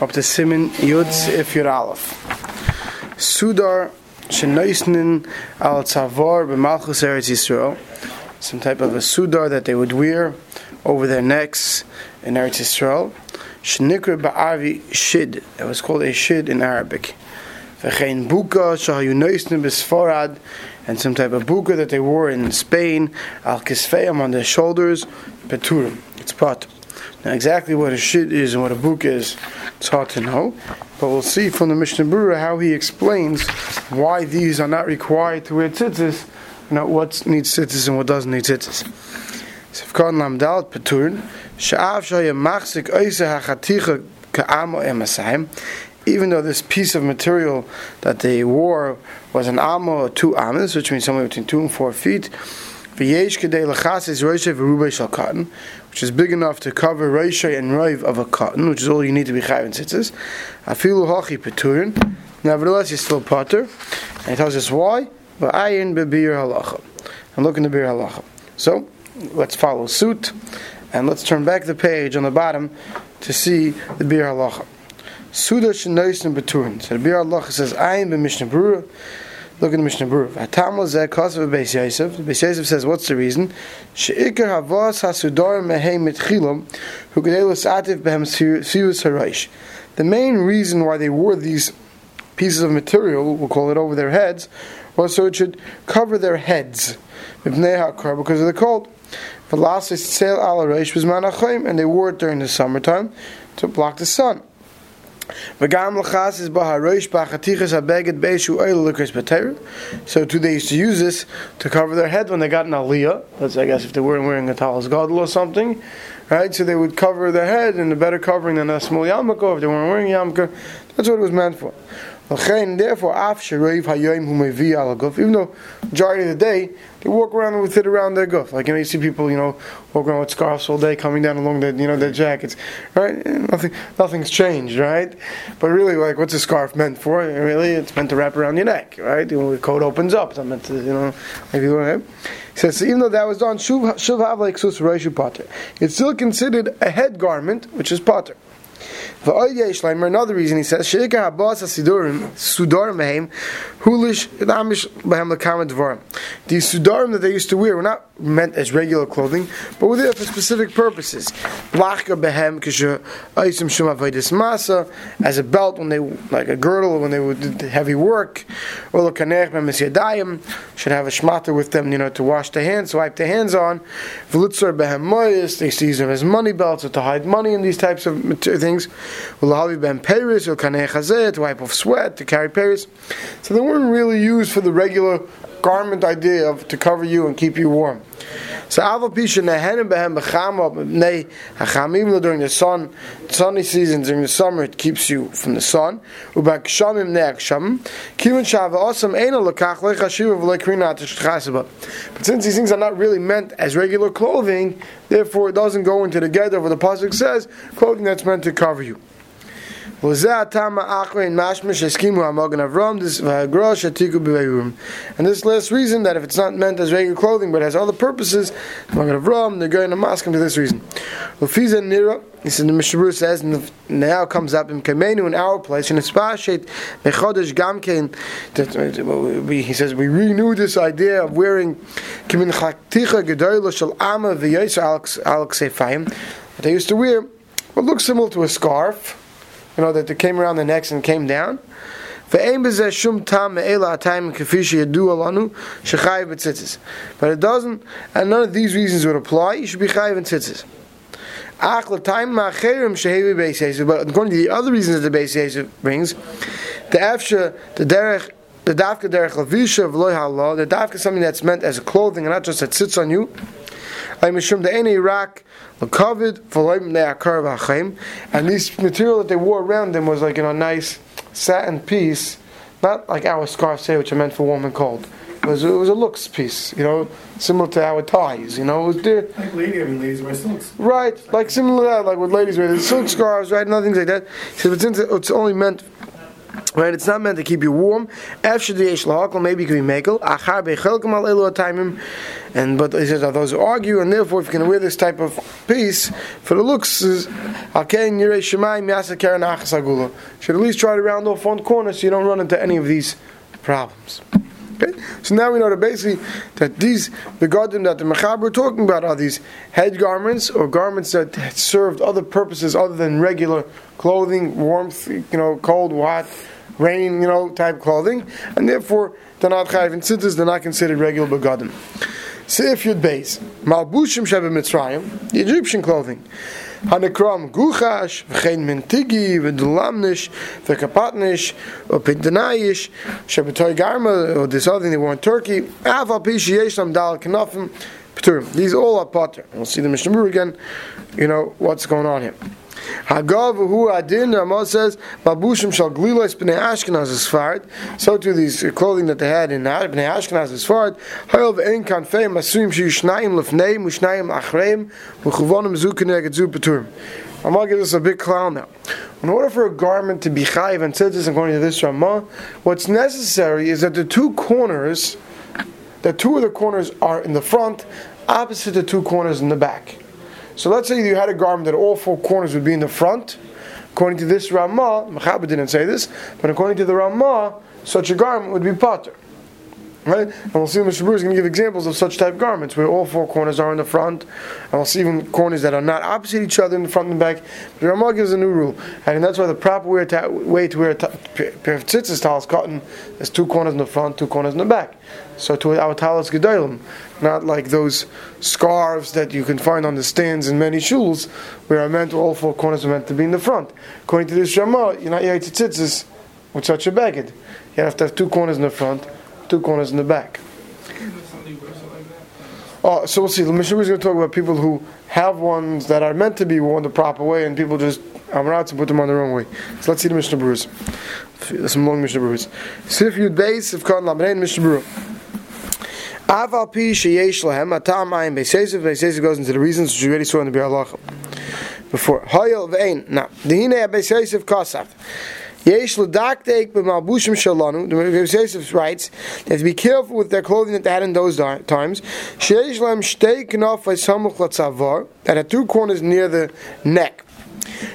up to Simin Yud if you're Aleph. Sudar Shenoisnin al Tzavar b'Malchus Eretz Yisrael. Some type of a sudar that they would wear over their necks in Eretz Yisrael. Shenikra ba'avi shid. It was called a shid in Arabic. V'chein buka shahayu noisnin b'Sfarad. And some type of buka that they wore in Spain. Al kisfeim on their shoulders. Peturim. It's pot. Now, exactly what a shit is and what a book is, it's hard to know. But we'll see from the Mishnah Berurah how he explains why these are not required to wear tzitzis, you know, what needs tzitzis and what doesn't need tzitzis. Sifkan lamdal sha'av shaya machzik hachaticha ka'amo emasayim, even though this piece of material that they wore was an amo or two amas, which means somewhere between two and four feet, V'yesh kedei lechasis roishay v'rubei shal cotton, which is big enough to cover roishay and roiv of a cotton, which is all you need to be chayv in tzitzis. Afilu hachi peturin. Nevertheless, you're still potter. And he tells us why. V'ayin bebir halacha. And look in the Biur Halacha. So, let's follow suit. And let's turn back the page on the bottom to see the Biur Halacha. Suda shenois and beturin. So the Biur Halacha says, ayin b'mishnah berurah. Look at the Mishnah Berurah. Hatam lezeh kasav Beis Yosef. Beis Yosef says, what's the reason? Sheikar havas hasudar mehei mitchilam hu gedei l'sativ behem sius haraish. The main reason why they wore these pieces of material, we'll call it over their heads, was so it should cover their heads because of the cold. Velasis tzel al was manachim, and they wore it during the summertime to block the sun. So they used to use this to cover their head when they got an aliyah. That's I guess if they weren't wearing a talis gadol or something, right? So they would cover their head in a better covering than a small yarmulke if they weren't wearing yarmulke. That's what it was meant for. Therefore. Even though majority of the day they walk around with it around their guf, like you know, you see people, you know, walk around with scarves all day, coming down along their, you know, their jackets, right? Nothing, nothing's changed, right? But really, like, what's a scarf meant for? Really, it's meant to wrap around your neck, right? Know, the coat opens up. It's meant to, you know, maybe you want. He says, so even though that was done, shuv like sus it's still considered a head garment, which is potter. Another reason he says, Sheikah Abbas Sidurim, Sudarim Mehem, Hulish Amish Behem Lakama Dvarim. These Sudarim that they used to wear were not meant as regular clothing, but were there for specific purposes. Lachka Behem, Kisha Aisim Shum Avaidis Masa, as a belt when they, like a girdle when they would do heavy work, or Lakanech Behem should have a shmata with them, you know, to wash their hands, wipe their hands on. Vlutzar Behem Moyes, they use them as money belts or to hide money in these types of things. Ben Chazeh, to wipe off sweat, to carry Paris. So they weren't really used for the regular garment idea of to cover you and keep you warm. So during the sun, sunny seasons, during the summer, it keeps you from the sun. But since these things are not really meant as regular clothing, therefore it doesn't go into the gather where the Pasuk says, clothing that's meant to cover you. And this last reason that if it's not meant as regular clothing but has other purposes, Magen Avram, they're going to mask him for this reason. This is the Mishnah says, and now comes up in Kamenu in our place, and it's Pashit Mechodesh Gamkein, he says, we renew this idea of wearing Kimin Chakticha Gedoyla Shal Ama V'Yesa Alex Sefayim, that they used to wear what looks similar to a scarf you know, that they came around the necks and came down. But it doesn't, and none of these reasons would apply. You should be chayiv in tzitzis. But according to the other reasons that the Beis Yosef brings, the afsha, the derech, the dafka derech lavisha of loy halal, the dafka is something that's meant as a clothing and not just that sits on you. And this material that they wore around them was like, you know, nice satin piece, not like our scarf say, which are meant for warm and cold. It was, it was a looks piece, you know, similar to our ties, you know. It was there. Like lady, I mean, ladies wear silks. Right, like similar to that, like what ladies wear, silk scarves, right, nothing like that. So, it's only meant Right, it's not meant to keep you warm. After the Yesh Maybe you can be mekel. And but he says are those who argue, and therefore, if you can wear this type of piece for the looks, you should at least try to round off one corner so you don't run into any of these problems. Okay, so now we know that basically that these the garden that the mechaber are talking about are these head garments or garments that served other purposes other than regular clothing, warmth, you know, cold, hot rain, you know, type clothing, and therefore they're not chayiv in tzitzis, they're not considered regular begadim. Seif Yud Beis, Malbushim Shebe Mitzrayim, the Egyptian clothing. Hanekram Guchash, V'chein Mentigi, V'dulamnish, V'kapatnish, V'pidanayish, Shebetoy Garma, or this other thing they wore in Turkey, Aval Pishi Yeshlam Dal Kanafim, These all are potter. We'll see the Mishnah again, you know, what's going on here. Hagav hu adin. Ramah says babushim shal glilos b'nei Ashkenaz Sfard. So to these clothing that they had in b'nei Ashkenaz Sfard. Hayol ve'en kanfei masuim shiyishnayim lefnei mushnayim achreim v'chuvonim zu keneged zu beturim. I'm going to give this a big clown now. In order for a garment to be chayiv and tzitzis according to this Ramah, what's necessary is that the two corners, the two of the corners are in the front, opposite the two corners in the back. So let's say you had a garment that all four corners would be in the front. According to this Ramah, Mechaber didn't say this, but according to the Ramah, such a garment would be potter. Right? And we'll see Mr. Brewer is going to give examples of such type garments where all four corners are in the front, and we'll see even corners that are not opposite each other in the front and back. But Ramah gives a new rule, and that's why the proper way to, way to wear a pair of tzitzis talis cotton is two corners in the front, two corners in the back. So to our talis gedolim, not like those scarves that you can find on the stands in many shuls, where are meant all four corners are meant to be in the front. According to this Ramah, you're not yaitz tzitzis with such a bagged. You have to have two corners in the front two corners in the back. Oh, so we'll see. The Mishnah is going to talk about people who have ones that are meant to be worn the proper way, and people just amrat to put them on the wrong way. So let's see the Mishnah Berurahs. Some long Mishnah Berurahs. Sif Yud Beis of Kan Lamrein Mishnah Berurah. Aval pi sheyesh lahem atam ayim beisesev beisesev goes into the reasons which we already saw in the Bir before. Hayel ve'ein. Now, the hine beisesev kasav. Yesh l'daktek b'malbushim shalanu. The Yosef writes they have to be careful with their clothing that they had in those times. Sheish lem shtei knafay samuch latzavar that had two corners near the neck.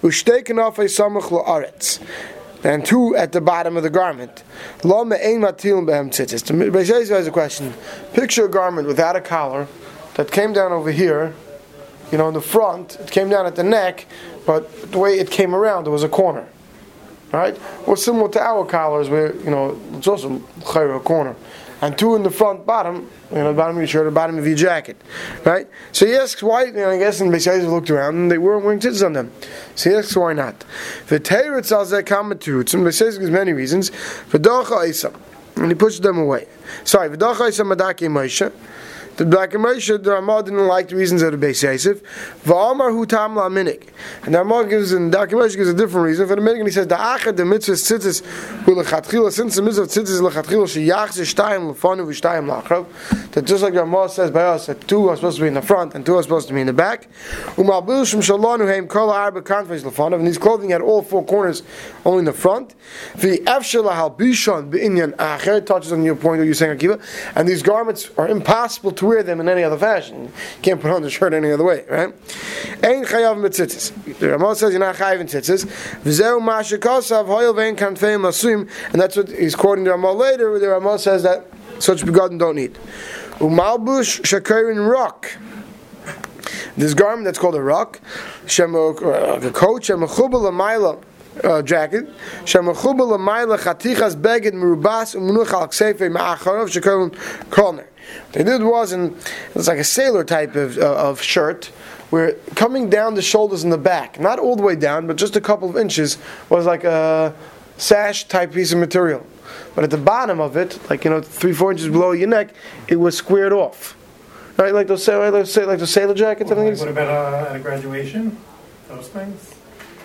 Ushtei knafay samuch la'aretz and two at the bottom of the garment. Has a question. Picture a garment without a collar that came down over here, you know, in the front. It came down at the neck, but the way it came around, there was a corner right? Or similar to our collars, where you know it's also a corner, and two in the front bottom, you know, bottom of your shirt, bottom of your jacket, right? So he asks why. You know, I guess and Beis Yosef looked around and they weren't wearing tits on them. So he asks why not. The comment to it. Some Beis Yosef gives many reasons. V'dacha Isa, and he pushes them away. Sorry, v'dacha Isa madaki Moshe. The Black and the Ramah didn't like the reasons of the Beis Yosef. Va'amar hu tam la minik. And the Ramah gives, and the Black and gives a different reason for the minik, and he says, the achad, the mitzvah tzitzis, hu lechatchila, since the mitzvah tzitzis lechatchila, she yachz shtayim lefanu v'shtayim lachrav, that just like the Ramah says by us, that two are supposed to be in the front, and two are supposed to be in the back. Umalbil shem shalonu heim kol arba kanfes lefanu, and his clothing had all four corners, only in the front. The efshel halbishon be'inyan acher, touches on your point that you're saying, Akiva, and these garments are impossible to to wear them in any other fashion. You can't put on the shirt any other way, right? The Ramah says you're not chayav in tzitzis. Vein. And that's what he's quoting the Ramah later, where the Ramah says that such begotten don't need. Umalbush shakirin rock. This garment that's called a rock, uh, a coat, shemachubal amayla uh, jacket. Shemachubal amayla chatichas beged merubas umunuch al ksefe ma'acharov shekarun kolner. What they did was, in it's like a sailor type of, uh, of shirt, where coming down the shoulders and the back, not all the way down, but just a couple of inches, was like a sash type piece of material. But at the bottom of it, like you know, three four inches below your neck, it was squared off. Right, like those sailor, like those sailor jackets. Well, like what about uh, at a graduation? Those things.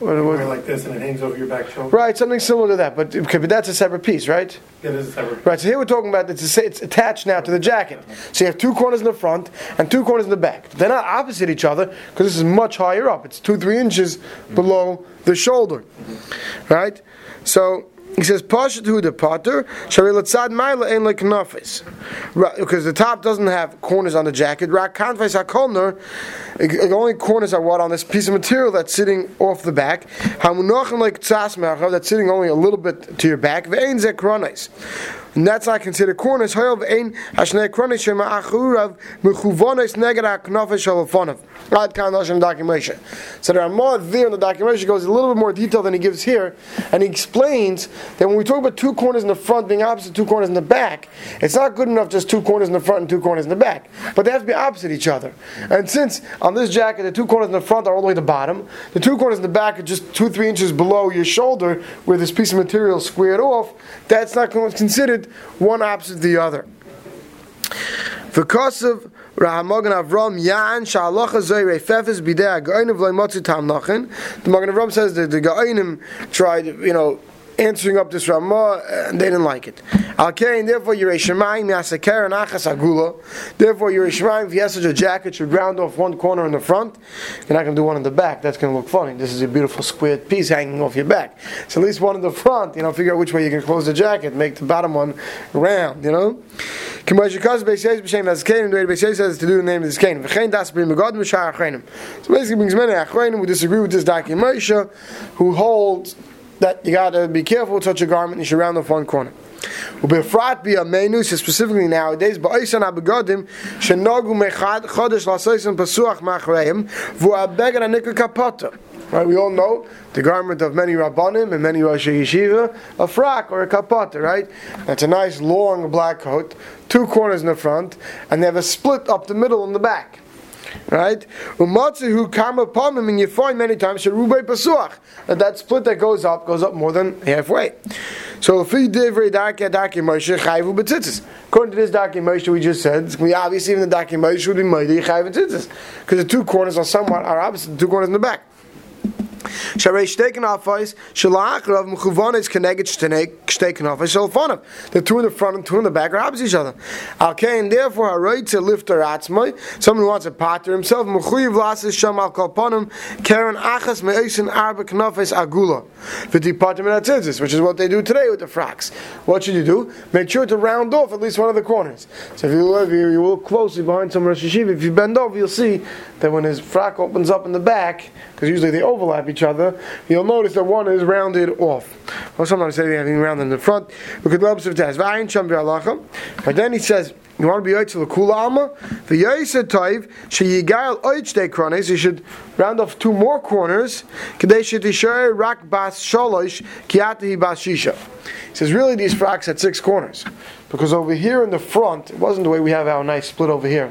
What, what, like this and it hangs over your back shoulder. Right, something similar to that, but okay, but that's a separate piece, right? Yeah, it is a separate. Piece. Right. So here we're talking about it's, a, it's attached now to the jacket. So you have two corners in the front and two corners in the back. They're not opposite each other because this is much higher up. It's two three inches below the shoulder, right? So he says, Pashat hu the potter, sharilatzad maila ein like nafis. Because the top doesn't have corners on the jacket. Rak kanfais hakolner, the only corners are what on this piece of material that's sitting off the back. Hamunochem like tzas that's sitting only a little bit to your back. Ve'ein zekronis and that's not considered corners. Documentation. So there are more there in the documentation goes a little bit more detail than he gives here, and he explains that when we talk about two corners in the front being opposite two corners in the back, it's not good enough just two corners in the front and two corners in the back, but they have to be opposite each other. And since on this jacket the two corners in the front are all the way to the bottom, the two corners in the back are just two three inches below your shoulder, where this piece of material is squared off. That's not considered one opposite the other. Because of Rahamogan Avram Yan Shalacha Zoy Refefes Bidei Aga'inim V'loi Motzi Tam Nachin. The Magen Avram says that the Ga'inim tried, you know, answering up this Ramah, and they didn't like it. Okay, and therefore Yerei Shemayim Yasaker and Achas Agula. Therefore Yerei Shemayim, if you have such a jacket, should round off one corner in the front. You're not going to do one in the back. That's going to look funny. This is a beautiful squared piece hanging off your back. So at least one in the front. You know, figure out which way you can close the jacket. Make the bottom one round. You know. The. So basically, brings many achreinim who disagree with this Darkei Moshe, who holds that you got to be careful with such a garment. You should round off one corner. ובפרט בימינו, specifically nowadays, באויסן הבגודים, שנוגו מחד חודש לעשויסן פסוח מאחריהם, והוא הבגד הנקל כפוטו. Right, we all know the garment of many rabbanim and many Rosh Yeshiva, a frock or a kapata, right? That's a nice long black coat, two corners in the front, and they have a split up the middle in the back right? Umatzi who come upon him, and you find many times sherubay pasuach that that split that goes up goes up more than halfway. So if dark dark Moshe chayvu. According to this dark Moshe we just said, we obviously even the dark Moshe would be mighty chayvu because the two corners are somewhat are opposite the two corners in the back. The two in the front and two in the back are opposite each other. Okay, and therefore haroy to lift her atzmai. Someone who wants to potter himself mechuyiv lasis sham al achas me'esin arba knafes agula. V'ti patim and which is what they do today with the frocks. What should you do? Make sure to round off at least one of the corners. So if you look, you look closely behind some Rosh Yeshiva, if you bend over, you'll see that when his frock opens up in the back, because usually they overlap each other, you'll notice that one is rounded off. Or sometimes they have rounded in the front. We could love some test. But then he says, you want to be Yoitzel Kula Alma? The Yoitzel Toiv, Sheyigal Oichde Krones, you should round off two more corners. Kadesh Tisher Rak Bas Sholosh, Kiatahi Bas Shisha. He says, really, these frocks had six corners. Because over here in the front, it wasn't the way we have our nice split over here.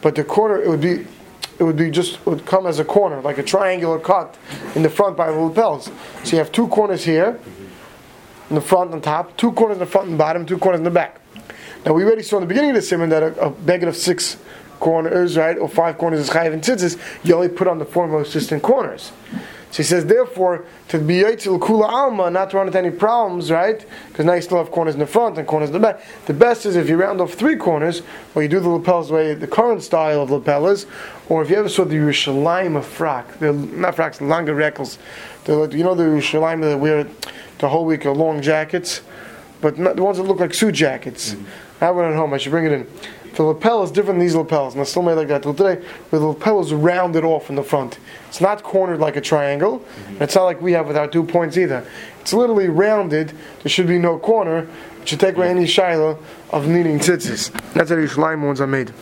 But the corner, it would be it would be just would come as a corner, like a triangular cut in the front by the lapels. So you have two corners here, in the front and top, two corners in the front and bottom, two corners in the back. Now we already saw in the beginning of the simon that a, a beggar of six corners, right, or five corners is chayiv and tzitzis, you only put on the four most distant corners. So he says, therefore, to be yitzil kula alma, not to run into any problems, right? Because now you still have corners in the front and corners in the back. The best is if you round off three corners, or you do the lapels the way the current style of lapel is, or if you ever saw the Yerushalayim of frak, they're not fraks, longer reckles. Like, you know the Yerushalayim that wear the whole week of long jackets, but not, the ones that look like suit jackets. Mm-hmm. I have one at home. I should bring it in. The lapel is different than these lapels, and it's still made like that till today, where the lapel is rounded off in the front. It's not cornered like a triangle, mm-hmm. it's not like we have with our two points either. It's literally rounded, there should be no corner, it should take away any shiloh of needing tzitzis. That's how the Yerushalayim ones are made.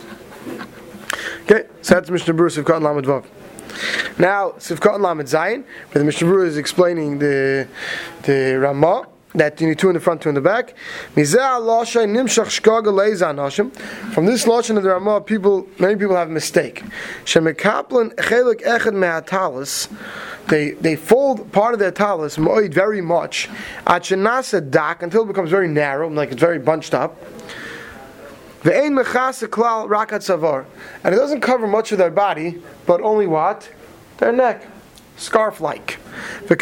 Okay, so that's Mishnah Berurah Sivkat Lamed Vav. Now, Sivkat Lamed Zayin, where the Mishnah Berurah is explaining the the Ramah that you need two in the front, two in the back. From this lashon of the Ramah, people, many people have a mistake. They they fold part of their talis very much until it becomes very narrow, like it's very bunched up. And it doesn't cover much of their body, but only what? Their neck. Scarf like. They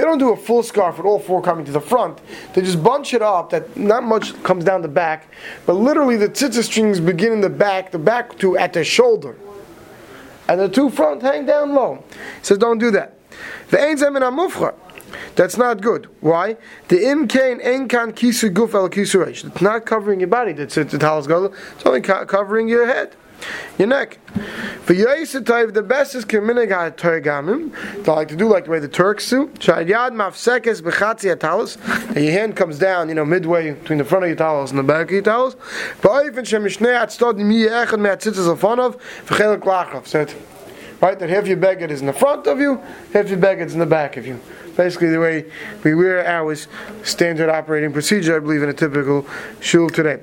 don't do a full scarf with all four coming to the front. They just bunch it up that not much comes down the back, but literally the tzitzis strings begin in the back, the back to at the shoulder. and the two front hang down low. He says, don't do that. The amufchar. That's not good. Why? The imkain enkan kisu guf el kisu It's not covering your body. That's it. It's only covering your head your neck. For Yaisatayv, the best is Kaminig HaTorgamim. They like to do like the way the Turks do. Shayad Mafsekes Bechatzi HaTalos. And your hand comes down, you know, midway between the front of your towels and the back of your towels. Ba'oifen Shemishnei Atstod Mi Me'atzitzes Afonov V'chelik Lachov. Said, right, that half your beggar is in the front of you, half your beggar is in the back of you basically the way we wear ours, standard operating procedure, I believe, in a typical shul today.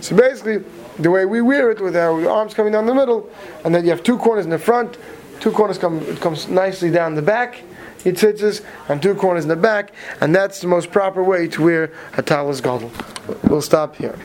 So basically, the way we wear it, with our arms coming down the middle, and then you have two corners in the front, two corners come it comes nicely down the back. It sits us, and two corners in the back, and that's the most proper way to wear a talis gadol. We'll stop here.